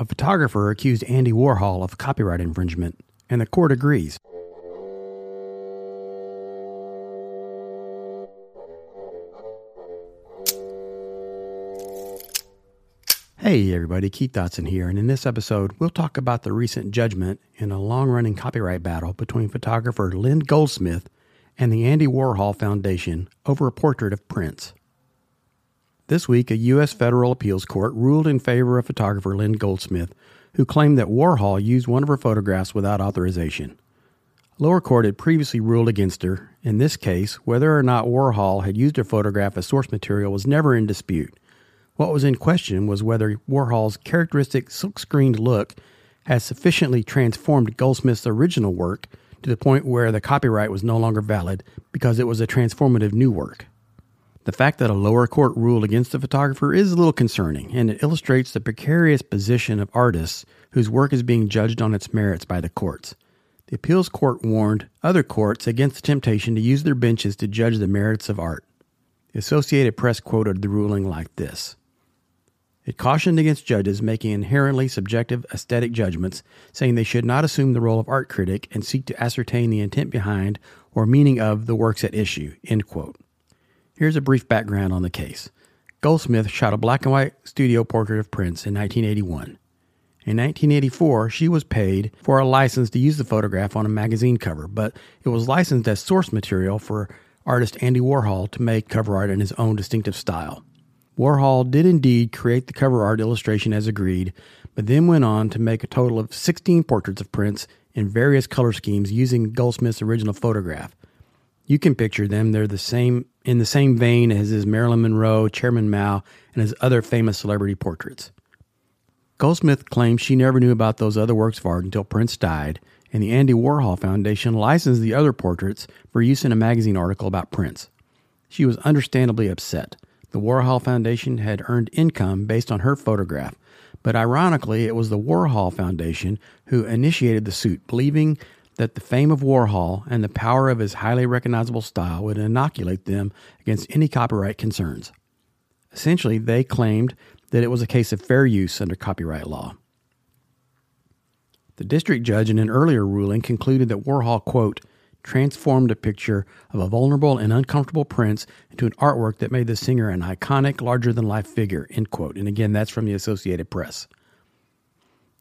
a photographer accused Andy Warhol of copyright infringement, and the court agrees. Hey everybody, Keith Dotson here, and in this episode, we'll talk about the recent judgment in a long running copyright battle between photographer Lynn Goldsmith and the Andy Warhol Foundation over a portrait of Prince. This week, a U.S. federal appeals court ruled in favor of photographer Lynn Goldsmith, who claimed that Warhol used one of her photographs without authorization. Lower court had previously ruled against her. In this case, whether or not Warhol had used her photograph as source material was never in dispute. What was in question was whether Warhol's characteristic silk screened look had sufficiently transformed Goldsmith's original work to the point where the copyright was no longer valid because it was a transformative new work. The fact that a lower court ruled against the photographer is a little concerning, and it illustrates the precarious position of artists whose work is being judged on its merits by the courts. The appeals court warned other courts against the temptation to use their benches to judge the merits of art. The Associated Press quoted the ruling like this It cautioned against judges making inherently subjective aesthetic judgments, saying they should not assume the role of art critic and seek to ascertain the intent behind or meaning of the works at issue. End quote. Here's a brief background on the case. Goldsmith shot a black and white studio portrait of Prince in 1981. In 1984, she was paid for a license to use the photograph on a magazine cover, but it was licensed as source material for artist Andy Warhol to make cover art in his own distinctive style. Warhol did indeed create the cover art illustration as agreed, but then went on to make a total of 16 portraits of Prince in various color schemes using Goldsmith's original photograph. You can picture them. They're the same in the same vein as his Marilyn Monroe, Chairman Mao, and his other famous celebrity portraits. Goldsmith claims she never knew about those other works of art until Prince died, and the Andy Warhol Foundation licensed the other portraits for use in a magazine article about Prince. She was understandably upset. The Warhol Foundation had earned income based on her photograph, but ironically, it was the Warhol Foundation who initiated the suit, believing that the fame of Warhol and the power of his highly recognizable style would inoculate them against any copyright concerns. Essentially, they claimed that it was a case of fair use under copyright law. The district judge in an earlier ruling concluded that Warhol, quote, transformed a picture of a vulnerable and uncomfortable prince into an artwork that made the singer an iconic, larger than life figure, end quote. And again, that's from the Associated Press.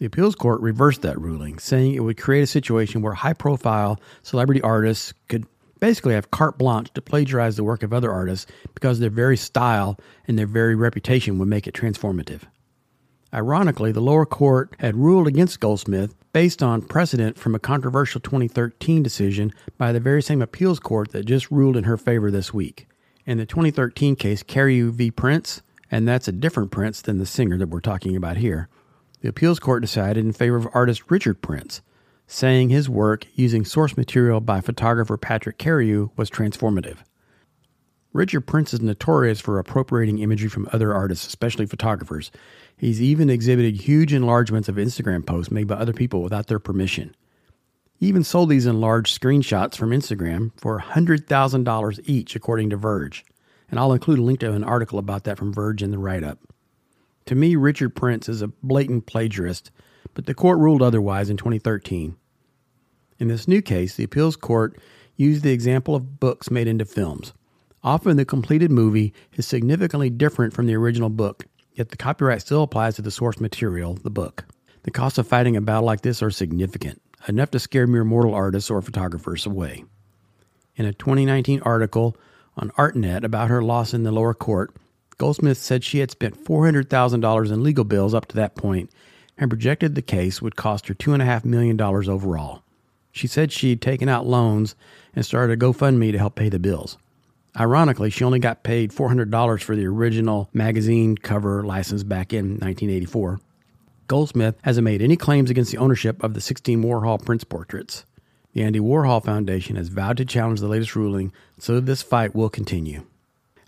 The appeals court reversed that ruling, saying it would create a situation where high profile celebrity artists could basically have carte blanche to plagiarize the work of other artists because their very style and their very reputation would make it transformative. Ironically, the lower court had ruled against Goldsmith based on precedent from a controversial 2013 decision by the very same appeals court that just ruled in her favor this week. In the 2013 case, Cariou v. Prince, and that's a different Prince than the singer that we're talking about here, the appeals court decided in favor of artist Richard Prince, saying his work using source material by photographer Patrick Cariou was transformative. Richard Prince is notorious for appropriating imagery from other artists, especially photographers. He's even exhibited huge enlargements of Instagram posts made by other people without their permission. He even sold these enlarged screenshots from Instagram for $100,000 each, according to Verge. And I'll include a link to an article about that from Verge in the write up. To me, Richard Prince is a blatant plagiarist, but the court ruled otherwise in 2013. In this new case, the appeals court used the example of books made into films. Often the completed movie is significantly different from the original book, yet the copyright still applies to the source material, the book. The costs of fighting a battle like this are significant, enough to scare mere mortal artists or photographers away. In a 2019 article on ArtNet about her loss in the lower court, Goldsmith said she had spent $400,000 in legal bills up to that point and projected the case would cost her $2.5 million overall. She said she'd taken out loans and started a GoFundMe to help pay the bills. Ironically, she only got paid $400 for the original magazine cover license back in 1984. Goldsmith hasn't made any claims against the ownership of the 16 Warhol Prince portraits. The Andy Warhol Foundation has vowed to challenge the latest ruling, so this fight will continue.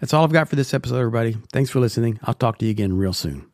That's all I've got for this episode, everybody. Thanks for listening. I'll talk to you again real soon.